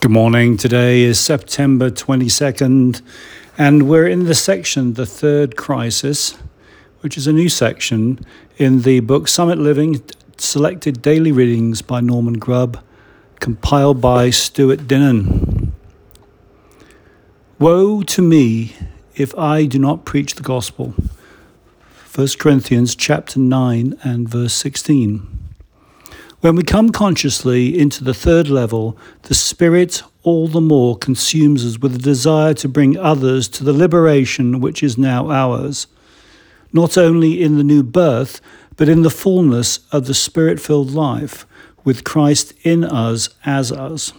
Good morning. Today is September 22nd, and we're in the section, The Third Crisis, which is a new section in the book Summit Living Selected Daily Readings by Norman Grubb, compiled by Stuart Dinnan. Woe to me if I do not preach the gospel. 1 Corinthians chapter 9 and verse 16. When we come consciously into the third level, the Spirit all the more consumes us with a desire to bring others to the liberation which is now ours, not only in the new birth, but in the fullness of the Spirit filled life, with Christ in us as us.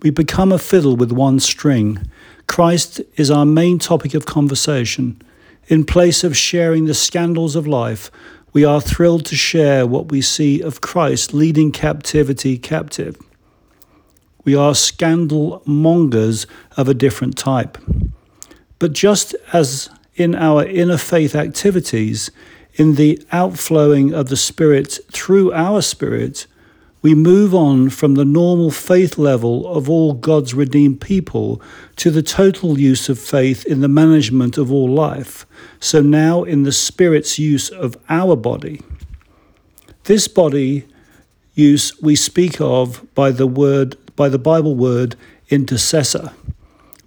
We become a fiddle with one string. Christ is our main topic of conversation. In place of sharing the scandals of life, we are thrilled to share what we see of Christ leading captivity captive. We are scandal mongers of a different type. But just as in our inner faith activities, in the outflowing of the Spirit through our spirit, we move on from the normal faith level of all God's redeemed people to the total use of faith in the management of all life. So now in the Spirit's use of our body. This body use we speak of by the word by the Bible word intercessor.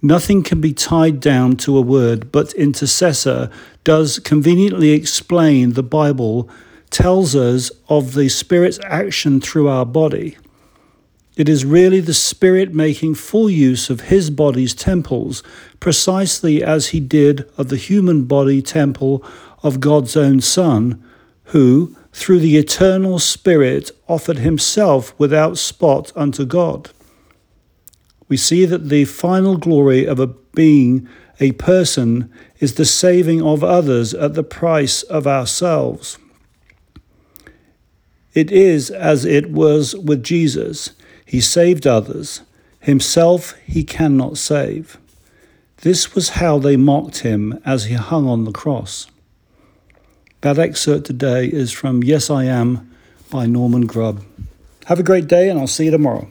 Nothing can be tied down to a word, but intercessor does conveniently explain the Bible tells us of the Spirit's action through our body. It is really the Spirit making full use of His body's temples, precisely as He did of the human body temple of God's own Son, who, through the eternal Spirit, offered Himself without spot unto God. We see that the final glory of a being, a person, is the saving of others at the price of ourselves. It is as it was with Jesus. He saved others. Himself he cannot save. This was how they mocked him as he hung on the cross. That excerpt today is from Yes I Am by Norman Grubb. Have a great day, and I'll see you tomorrow.